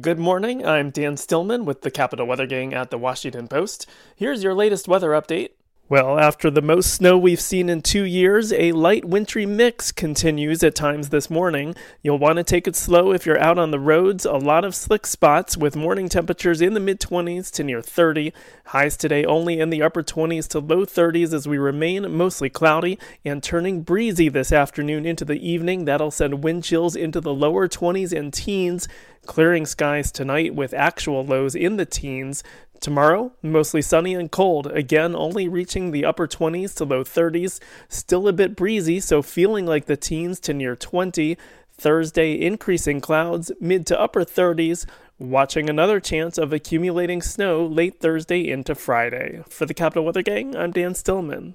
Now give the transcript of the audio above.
Good morning. I'm Dan Stillman with the Capital Weather Gang at the Washington Post. Here's your latest weather update. Well, after the most snow we've seen in two years, a light wintry mix continues at times this morning. You'll want to take it slow if you're out on the roads. A lot of slick spots with morning temperatures in the mid 20s to near 30. Highs today only in the upper 20s to low 30s as we remain mostly cloudy and turning breezy this afternoon into the evening. That'll send wind chills into the lower 20s and teens. Clearing skies tonight with actual lows in the teens. Tomorrow, mostly sunny and cold, again only reaching the upper 20s to low 30s, still a bit breezy, so feeling like the teens to near 20. Thursday, increasing clouds, mid to upper 30s, watching another chance of accumulating snow late Thursday into Friday. For the Capital Weather Gang, I'm Dan Stillman.